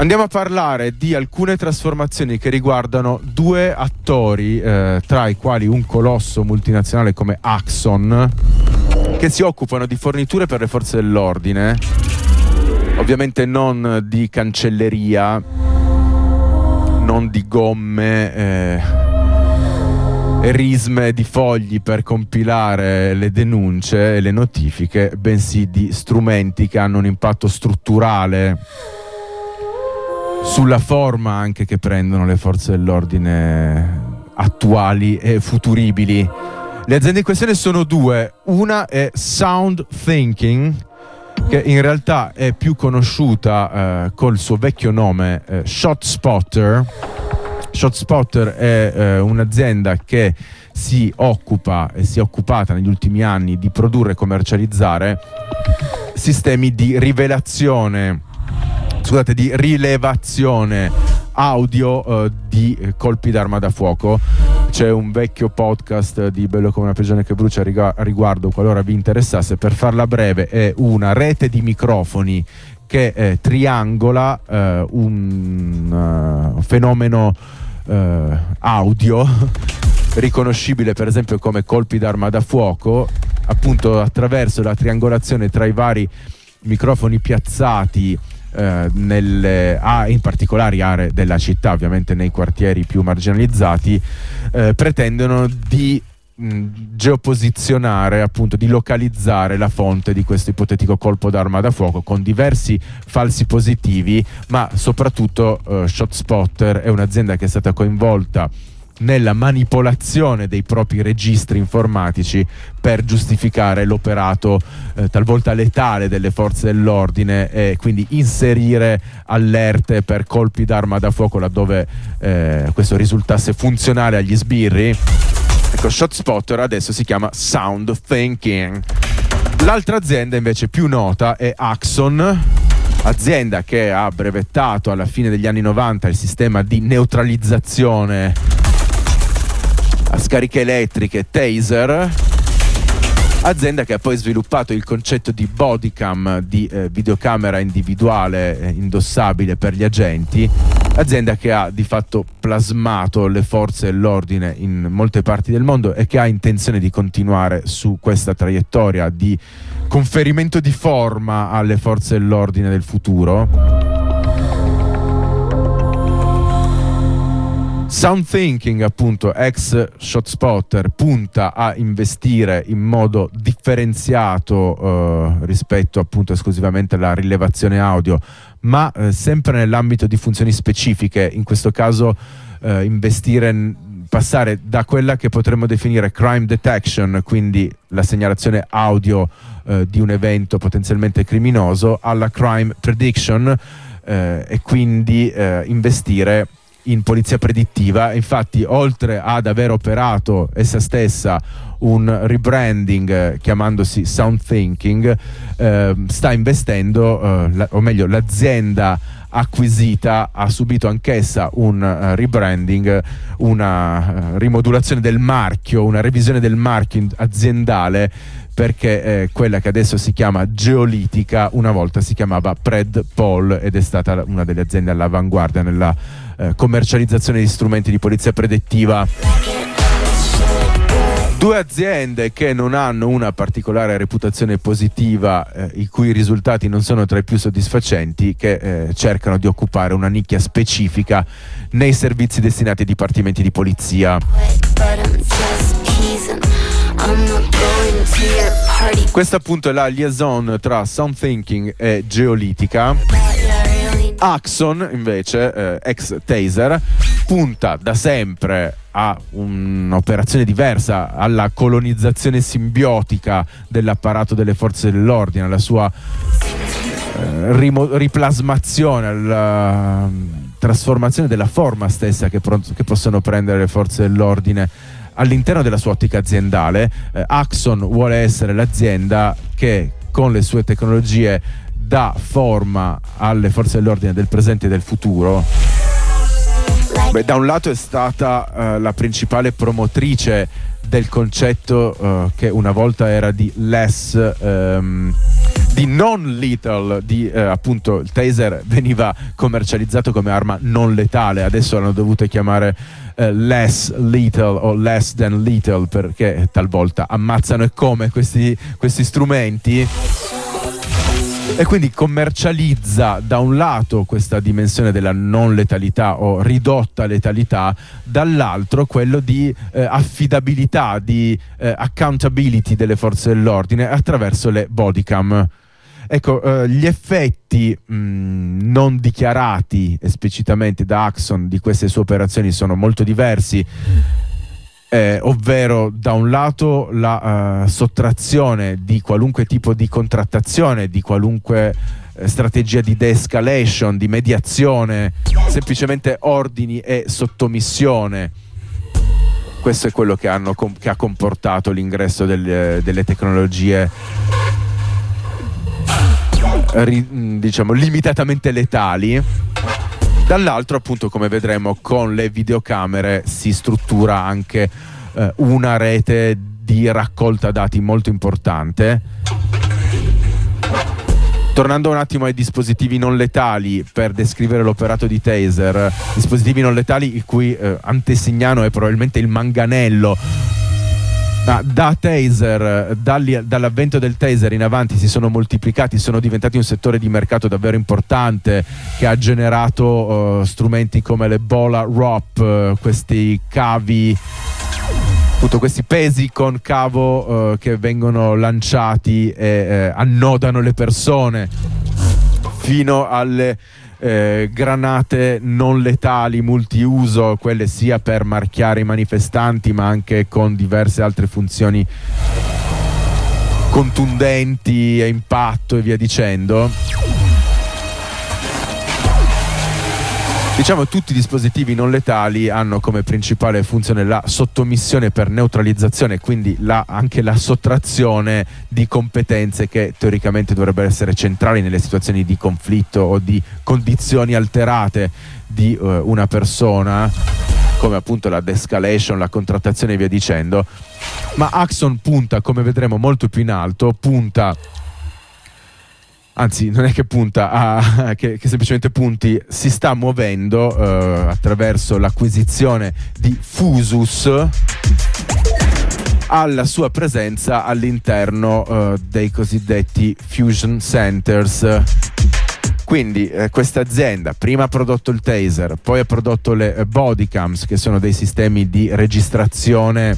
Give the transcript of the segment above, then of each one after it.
Andiamo a parlare di alcune trasformazioni che riguardano due attori, eh, tra i quali un colosso multinazionale come Axon, che si occupano di forniture per le forze dell'ordine, ovviamente non di cancelleria, non di gomme. Eh, e risme di fogli per compilare le denunce e le notifiche, bensì di strumenti che hanno un impatto strutturale sulla forma anche che prendono le forze dell'ordine attuali e futuribili. Le aziende in questione sono due, una è Sound Thinking, che in realtà è più conosciuta eh, col suo vecchio nome eh, Shot Spotter. Shot Spotter è eh, un'azienda che si occupa e si è occupata negli ultimi anni di produrre e commercializzare sistemi di rivelazione scusate, di rilevazione audio uh, di colpi d'arma da fuoco. C'è un vecchio podcast di Bello come una prigione che brucia a riguardo, qualora vi interessasse. Per farla breve, è una rete di microfoni che eh, triangola uh, un uh, fenomeno audio riconoscibile per esempio come colpi d'arma da fuoco appunto attraverso la triangolazione tra i vari microfoni piazzati eh, nelle, ah, in particolari aree della città, ovviamente nei quartieri più marginalizzati, eh, pretendono di geoposizionare, appunto, di localizzare la fonte di questo ipotetico colpo d'arma da fuoco con diversi falsi positivi, ma soprattutto uh, ShotSpotter è un'azienda che è stata coinvolta nella manipolazione dei propri registri informatici per giustificare l'operato eh, talvolta letale delle forze dell'ordine e quindi inserire allerte per colpi d'arma da fuoco laddove eh, questo risultasse funzionale agli sbirri. Ecco, ShotSpotter adesso si chiama Sound Thinking. L'altra azienda invece più nota è Axon, azienda che ha brevettato alla fine degli anni 90 il sistema di neutralizzazione a scariche elettriche Taser azienda che ha poi sviluppato il concetto di bodycam, di eh, videocamera individuale eh, indossabile per gli agenti, azienda che ha di fatto plasmato le forze dell'ordine in molte parti del mondo e che ha intenzione di continuare su questa traiettoria di conferimento di forma alle forze dell'ordine del futuro. Sound Thinking, appunto, ex ShotSpotter, punta a investire in modo differenziato eh, rispetto appunto esclusivamente alla rilevazione audio, ma eh, sempre nell'ambito di funzioni specifiche, in questo caso eh, investire passare da quella che potremmo definire crime detection, quindi la segnalazione audio eh, di un evento potenzialmente criminoso, alla crime prediction eh, e quindi eh, investire in polizia predittiva. Infatti, oltre ad aver operato essa stessa un rebranding eh, chiamandosi Sound Thinking, eh, sta investendo, eh, la, o meglio, l'azienda acquisita ha subito anch'essa un uh, rebranding, una uh, rimodulazione del marchio, una revisione del marchio aziendale perché eh, quella che adesso si chiama Geolitica una volta si chiamava Pred Pol ed è stata una delle aziende all'avanguardia nella eh, commercializzazione di strumenti di polizia predettiva. Due aziende che non hanno una particolare reputazione positiva, eh, i cui risultati non sono tra i più soddisfacenti, che eh, cercano di occupare una nicchia specifica nei servizi destinati ai dipartimenti di polizia. Questa appunto è la liaison tra Sound Thinking e Geolitica. Axon invece, eh, ex Taser, punta da sempre a un'operazione diversa, alla colonizzazione simbiotica dell'apparato delle forze dell'ordine, alla sua eh, rimo- riplasmazione, alla mm, trasformazione della forma stessa che, pro- che possono prendere le forze dell'ordine all'interno della sua ottica aziendale. Eh, Axon vuole essere l'azienda che con le sue tecnologie dà forma alle forze dell'ordine del presente e del futuro. Beh, da un lato è stata uh, la principale promotrice del concetto uh, che una volta era di less um, di non lethal, di eh, appunto il taser veniva commercializzato come arma non letale, adesso l'hanno dovuto chiamare eh, less lethal o less than lethal perché talvolta ammazzano e come questi, questi strumenti e quindi commercializza da un lato questa dimensione della non letalità o ridotta letalità, dall'altro quello di eh, affidabilità, di eh, accountability delle forze dell'ordine attraverso le bodycam. Ecco, eh, gli effetti mh, non dichiarati esplicitamente da Axon di queste sue operazioni sono molto diversi eh, ovvero da un lato la uh, sottrazione di qualunque tipo di contrattazione, di qualunque eh, strategia di de-escalation, di mediazione, semplicemente ordini e sottomissione. Questo è quello che, hanno, che ha comportato l'ingresso del, delle tecnologie diciamo limitatamente letali Dall'altro, appunto, come vedremo, con le videocamere si struttura anche eh, una rete di raccolta dati molto importante. Tornando un attimo ai dispositivi non letali per descrivere l'operato di taser, dispositivi non letali il cui eh, antesignano è probabilmente il manganello ma da taser, dall'avvento del taser in avanti si sono moltiplicati, sono diventati un settore di mercato davvero importante che ha generato uh, strumenti come l'Ebola ROP, uh, questi cavi, appunto questi pesi con cavo uh, che vengono lanciati e eh, annodano le persone fino alle eh, granate non letali multiuso, quelle sia per marchiare i manifestanti ma anche con diverse altre funzioni contundenti e impatto e via dicendo. Diciamo tutti i dispositivi non letali hanno come principale funzione la sottomissione per neutralizzazione, quindi la, anche la sottrazione di competenze che teoricamente dovrebbero essere centrali nelle situazioni di conflitto o di condizioni alterate di uh, una persona come appunto la de-escalation, la contrattazione e via dicendo, ma Axon punta, come vedremo molto più in alto, punta anzi non è che punta a, che, che semplicemente punti, si sta muovendo eh, attraverso l'acquisizione di Fusus alla sua presenza all'interno eh, dei cosiddetti fusion centers. Quindi eh, questa azienda prima ha prodotto il taser, poi ha prodotto le eh, bodycams che sono dei sistemi di registrazione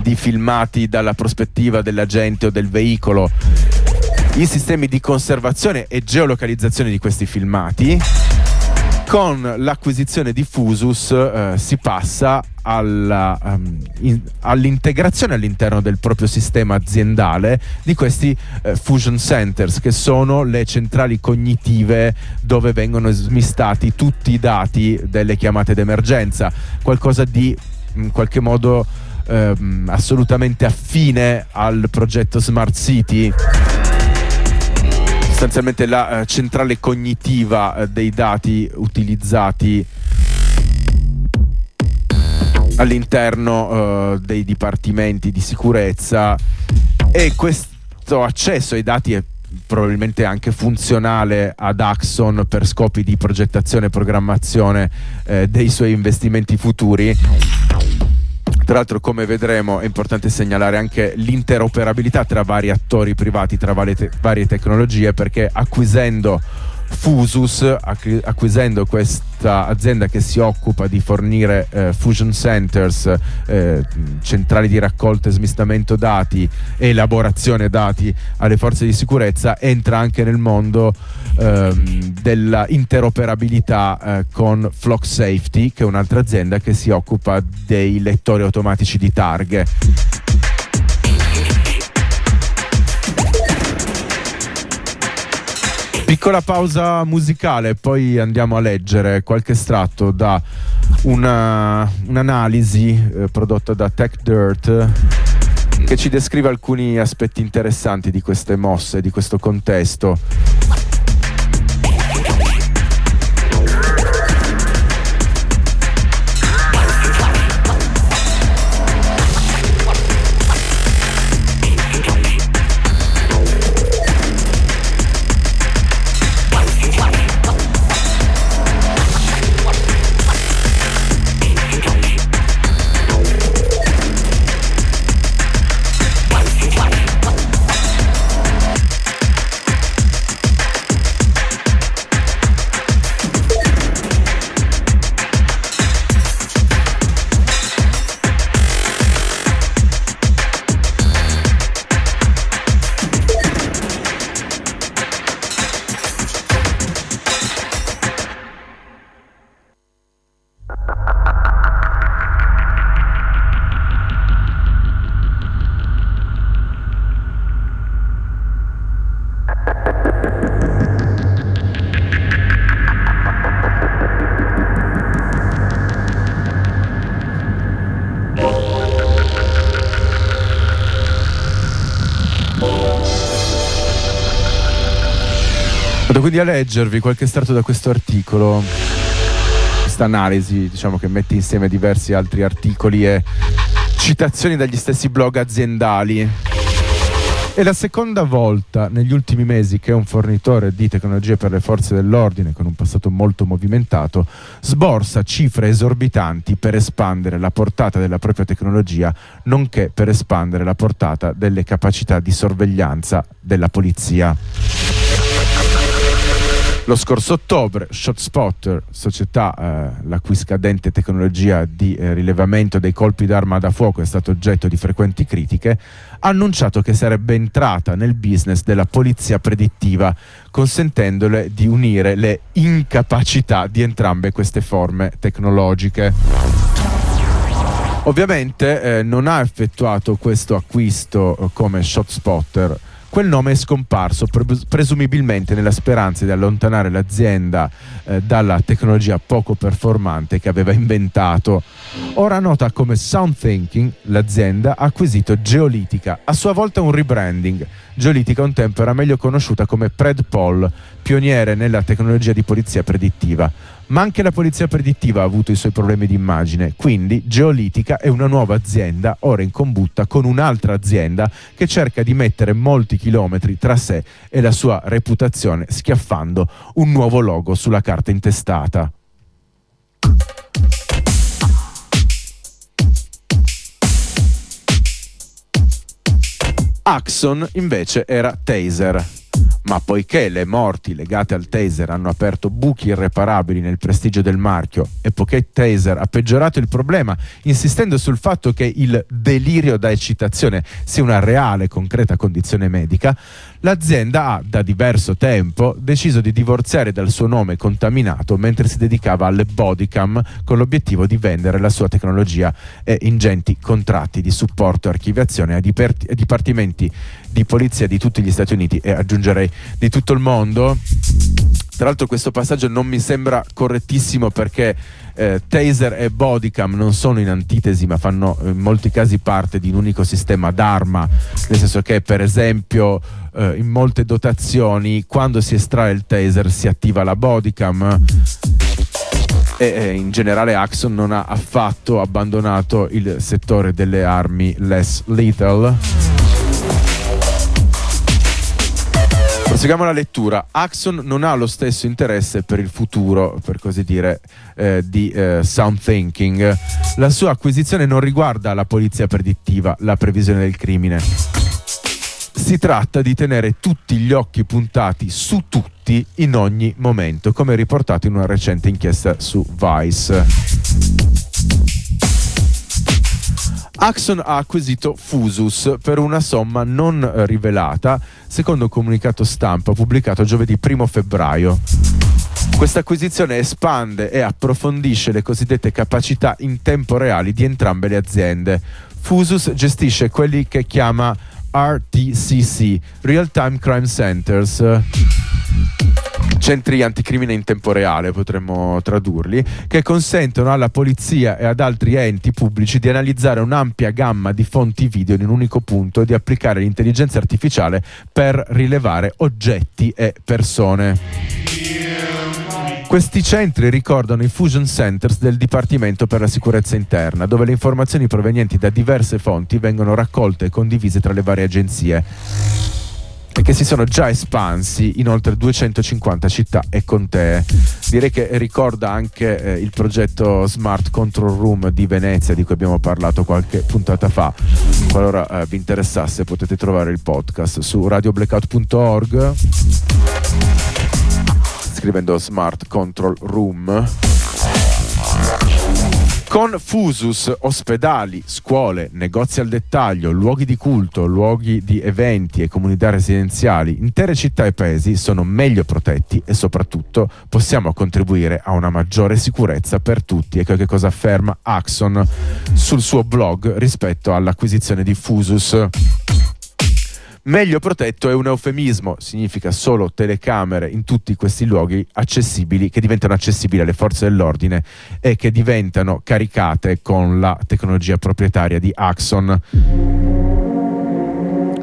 di filmati dalla prospettiva dell'agente o del veicolo i sistemi di conservazione e geolocalizzazione di questi filmati. Con l'acquisizione di Fusus eh, si passa alla, um, in, all'integrazione all'interno del proprio sistema aziendale di questi eh, fusion centers, che sono le centrali cognitive dove vengono smistati tutti i dati delle chiamate d'emergenza, qualcosa di in qualche modo ehm, assolutamente affine al progetto Smart City sostanzialmente la eh, centrale cognitiva eh, dei dati utilizzati all'interno eh, dei dipartimenti di sicurezza. E questo accesso ai dati è probabilmente anche funzionale ad Axon per scopi di progettazione e programmazione eh, dei suoi investimenti futuri tra l'altro, come vedremo, è importante segnalare anche l'interoperabilità tra vari attori privati, tra varie, te- varie tecnologie, perché acquisendo Fusus, acquisendo questa azienda che si occupa di fornire eh, fusion centers, eh, centrali di raccolta e smistamento dati elaborazione dati alle forze di sicurezza, entra anche nel mondo ehm, della interoperabilità eh, con Flock Safety, che è un'altra azienda che si occupa dei lettori automatici di targhe. Piccola pausa musicale, poi andiamo a leggere qualche estratto da una, un'analisi eh, prodotta da Tech Dirt che ci descrive alcuni aspetti interessanti di queste mosse, di questo contesto. Quindi a leggervi qualche estratto da questo articolo, questa analisi diciamo, che mette insieme diversi altri articoli e citazioni dagli stessi blog aziendali. È la seconda volta negli ultimi mesi che un fornitore di tecnologie per le forze dell'ordine, con un passato molto movimentato, sborsa cifre esorbitanti per espandere la portata della propria tecnologia, nonché per espandere la portata delle capacità di sorveglianza della polizia. Lo scorso ottobre ShotSpotter, società eh, la cui scadente tecnologia di eh, rilevamento dei colpi d'arma da fuoco è stato oggetto di frequenti critiche, ha annunciato che sarebbe entrata nel business della polizia predittiva, consentendole di unire le incapacità di entrambe queste forme tecnologiche. Ovviamente eh, non ha effettuato questo acquisto eh, come ShotSpotter quel nome è scomparso presumibilmente nella speranza di allontanare l'azienda eh, dalla tecnologia poco performante che aveva inventato. Ora nota come Sound Thinking, l'azienda ha acquisito Geolitica, a sua volta un rebranding. Geolitica un tempo era meglio conosciuta come PredPol, pioniere nella tecnologia di polizia predittiva ma anche la polizia predittiva ha avuto i suoi problemi di immagine, quindi Geolitica è una nuova azienda ora in combutta con un'altra azienda che cerca di mettere molti chilometri tra sé e la sua reputazione schiaffando un nuovo logo sulla carta intestata. Axon invece era Taser ma poiché le morti legate al taser hanno aperto buchi irreparabili nel prestigio del marchio e poiché taser ha peggiorato il problema insistendo sul fatto che il delirio da eccitazione sia una reale concreta condizione medica, l'azienda ha da diverso tempo deciso di divorziare dal suo nome contaminato mentre si dedicava alle bodycam con l'obiettivo di vendere la sua tecnologia e ingenti contratti di supporto e archiviazione a dipartimenti di polizia di tutti gli Stati Uniti e aggiungerei di tutto il mondo. Tra l'altro questo passaggio non mi sembra correttissimo perché eh, taser e bodycam non sono in antitesi ma fanno in molti casi parte di un unico sistema d'arma, nel senso che per esempio eh, in molte dotazioni quando si estrae il taser si attiva la bodycam e eh, in generale Axon non ha affatto abbandonato il settore delle armi less lethal. Proseguiamo la lettura. Axon non ha lo stesso interesse per il futuro, per così dire, eh, di eh, sound thinking. La sua acquisizione non riguarda la polizia predittiva, la previsione del crimine. Si tratta di tenere tutti gli occhi puntati su tutti in ogni momento, come riportato in una recente inchiesta su Vice. Axon ha acquisito Fusus per una somma non rivelata, secondo un comunicato stampa pubblicato giovedì 1 febbraio. Questa acquisizione espande e approfondisce le cosiddette capacità in tempo reale di entrambe le aziende. Fusus gestisce quelli che chiama RTCC, Real Time Crime Centers centri anticrimine in tempo reale, potremmo tradurli, che consentono alla polizia e ad altri enti pubblici di analizzare un'ampia gamma di fonti video in un unico punto e di applicare l'intelligenza artificiale per rilevare oggetti e persone. Questi centri ricordano i fusion centers del Dipartimento per la sicurezza interna, dove le informazioni provenienti da diverse fonti vengono raccolte e condivise tra le varie agenzie e che si sono già espansi in oltre 250 città e contee. Direi che ricorda anche eh, il progetto Smart Control Room di Venezia di cui abbiamo parlato qualche puntata fa. Qualora eh, vi interessasse potete trovare il podcast su radioblackout.org scrivendo Smart Control Room con Fusus, ospedali, scuole, negozi al dettaglio, luoghi di culto, luoghi di eventi e comunità residenziali, intere città e paesi sono meglio protetti e soprattutto possiamo contribuire a una maggiore sicurezza per tutti. Ecco che cosa afferma Axon sul suo blog rispetto all'acquisizione di Fusus. Meglio protetto è un eufemismo, significa solo telecamere in tutti questi luoghi accessibili, che diventano accessibili alle forze dell'ordine e che diventano caricate con la tecnologia proprietaria di Axon.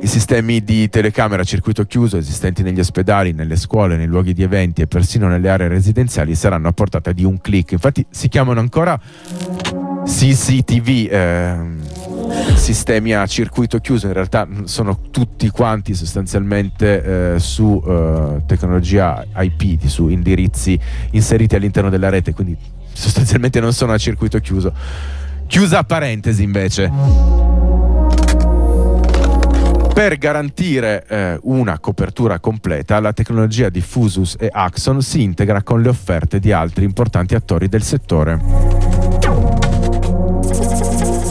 I sistemi di telecamera a circuito chiuso esistenti negli ospedali, nelle scuole, nei luoghi di eventi e persino nelle aree residenziali saranno a portata di un clic. Infatti si chiamano ancora CCTV. Ehm, sistemi a circuito chiuso in realtà sono tutti quanti sostanzialmente eh, su eh, tecnologia IP, su indirizzi inseriti all'interno della rete, quindi sostanzialmente non sono a circuito chiuso. Chiusa parentesi invece. Per garantire eh, una copertura completa, la tecnologia di Fusus e Axon si integra con le offerte di altri importanti attori del settore.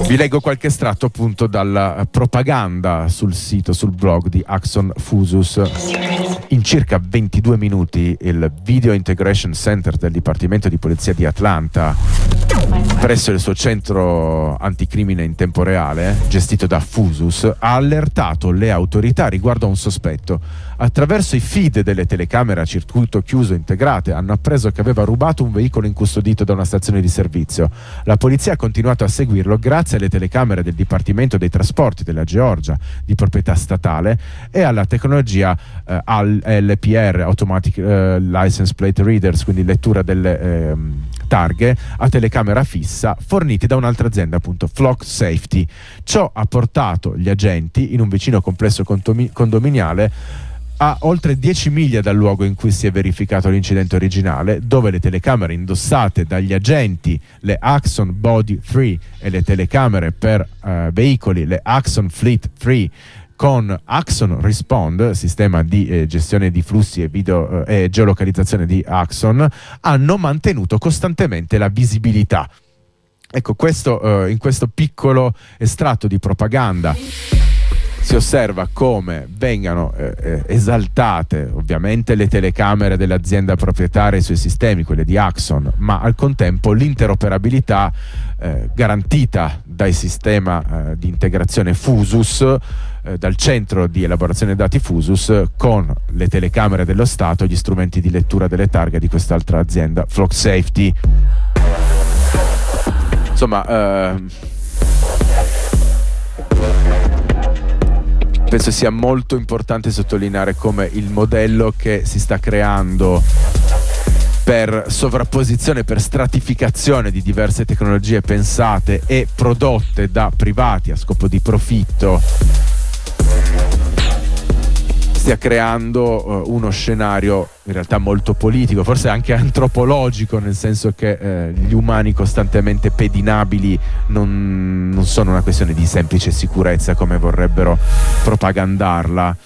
Vi leggo qualche estratto appunto dalla propaganda sul sito, sul blog di Axon Fusus. In circa 22 minuti il Video Integration Center del Dipartimento di Polizia di Atlanta presso il suo centro anticrimine in tempo reale, gestito da Fusus, ha allertato le autorità riguardo a un sospetto. Attraverso i feed delle telecamere a circuito chiuso integrate hanno appreso che aveva rubato un veicolo incustodito da una stazione di servizio. La polizia ha continuato a seguirlo grazie alle telecamere del Dipartimento dei Trasporti della Georgia, di proprietà statale, e alla tecnologia eh, LPR, Automatic eh, License Plate Readers, quindi lettura delle eh, targhe a telecamera fissa forniti da un'altra azienda, appunto Flock Safety. Ciò ha portato gli agenti in un vicino complesso condominiale a oltre 10 miglia dal luogo in cui si è verificato l'incidente originale, dove le telecamere indossate dagli agenti, le Axon Body 3 e le telecamere per uh, veicoli, le Axon Fleet 3, con Axon Respond, sistema di eh, gestione di flussi e, video, eh, e geolocalizzazione di Axon, hanno mantenuto costantemente la visibilità. Ecco, questo, eh, in questo piccolo estratto di propaganda si osserva come vengano eh, eh, esaltate ovviamente le telecamere dell'azienda proprietaria e i suoi sistemi, quelle di Axon, ma al contempo l'interoperabilità eh, garantita dal sistema eh, di integrazione Fusus, eh, dal centro di elaborazione dati Fusus, con le telecamere dello Stato e gli strumenti di lettura delle targhe di quest'altra azienda, Flock Safety. Insomma, eh, penso sia molto importante sottolineare come il modello che si sta creando per sovrapposizione, per stratificazione di diverse tecnologie pensate e prodotte da privati a scopo di profitto stia creando uh, uno scenario in realtà molto politico, forse anche antropologico, nel senso che eh, gli umani costantemente pedinabili non, non sono una questione di semplice sicurezza come vorrebbero propagandarla.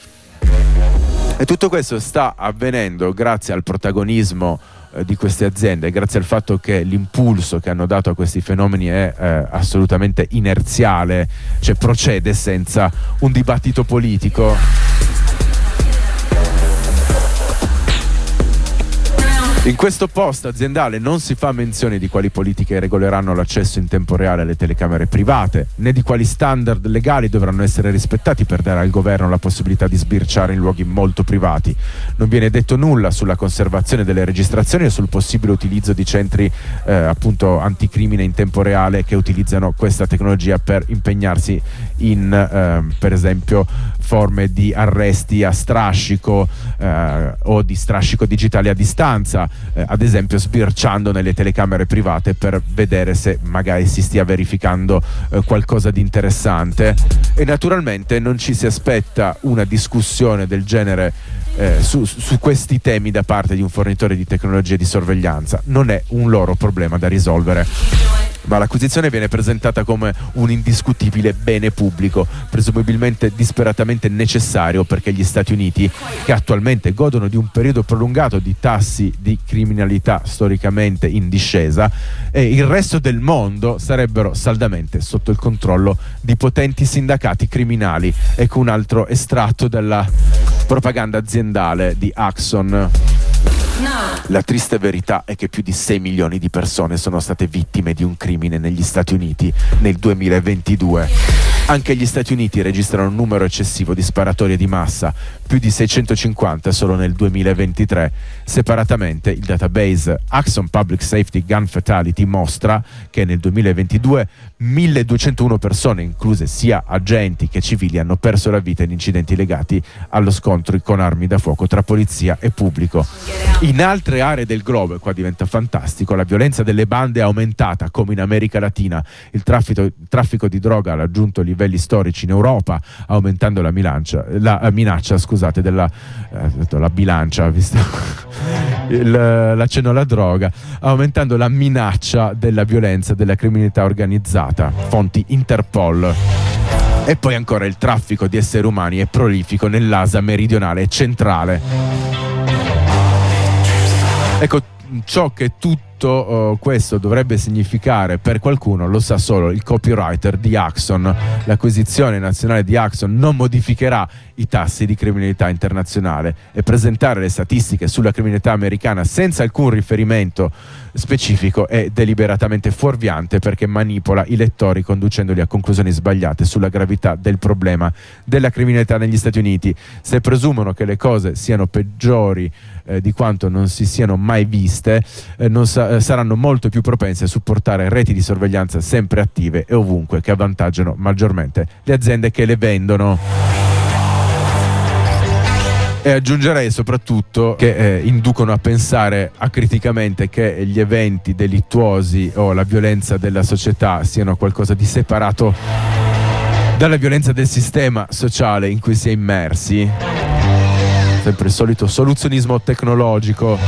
E tutto questo sta avvenendo grazie al protagonismo eh, di queste aziende, grazie al fatto che l'impulso che hanno dato a questi fenomeni è eh, assolutamente inerziale, cioè procede senza un dibattito politico. In questo post aziendale non si fa menzione di quali politiche regoleranno l'accesso in tempo reale alle telecamere private, né di quali standard legali dovranno essere rispettati per dare al governo la possibilità di sbirciare in luoghi molto privati. Non viene detto nulla sulla conservazione delle registrazioni o sul possibile utilizzo di centri eh, appunto anticrimine in tempo reale che utilizzano questa tecnologia per impegnarsi in eh, per esempio forme di arresti a strascico eh, o di strascico digitale a distanza eh, ad esempio sbirciando nelle telecamere private per vedere se magari si stia verificando eh, qualcosa di interessante e naturalmente non ci si aspetta una discussione del genere eh, su, su, questi temi da parte di un fornitore di tecnologie di sorveglianza. Non è un loro problema da risolvere ma l'acquisizione viene presentata come un indiscutibile bene pubblico, presumibilmente disperatamente necessario perché gli Stati Uniti, che attualmente godono di un periodo prolungato di tassi di criminalità storicamente in discesa, e il resto del mondo sarebbero saldamente sotto il controllo di potenti sindacati criminali. Ecco un altro estratto della propaganda aziendale di Axon. La triste verità è che più di 6 milioni di persone sono state vittime di un crimine negli Stati Uniti nel 2022. Anche gli Stati Uniti registrano un numero eccessivo di sparatorie di massa, più di 650 solo nel 2023. Separatamente, il database Axon Public Safety Gun Fatality mostra che nel 2022 1201 persone, incluse sia agenti che civili, hanno perso la vita in incidenti legati allo scontro con armi da fuoco tra polizia e pubblico. In altre aree del globo, e qua diventa fantastico, la violenza delle bande è aumentata, come in America Latina. Il traffico, il traffico di droga ha raggiunto livelli storici in Europa, aumentando la, milancia, la eh, minaccia scusate, della eh, la bilancia, visto il, l'accenno alla droga, aumentando la minaccia della violenza della criminalità organizzata. Fonti Interpol. E poi ancora il traffico di esseri umani è prolifico nell'Asia meridionale e centrale. Ecco, ciò che tutto tutto uh, questo dovrebbe significare per qualcuno lo sa solo il copywriter di Axon. L'acquisizione nazionale di Axon non modificherà i tassi di criminalità internazionale e presentare le statistiche sulla criminalità americana senza alcun riferimento specifico è deliberatamente fuorviante perché manipola i lettori conducendoli a conclusioni sbagliate sulla gravità del problema della criminalità negli Stati Uniti. Se presumono che le cose siano peggiori eh, di quanto non si siano mai viste, eh, sa- eh, saranno molto più propense a supportare reti di sorveglianza sempre attive e ovunque che avvantaggiano maggiormente le aziende che le vendono. E aggiungerei soprattutto che eh, inducono a pensare acriticamente che gli eventi delittuosi o la violenza della società siano qualcosa di separato dalla violenza del sistema sociale in cui si è immersi. Sempre il solito soluzionismo tecnologico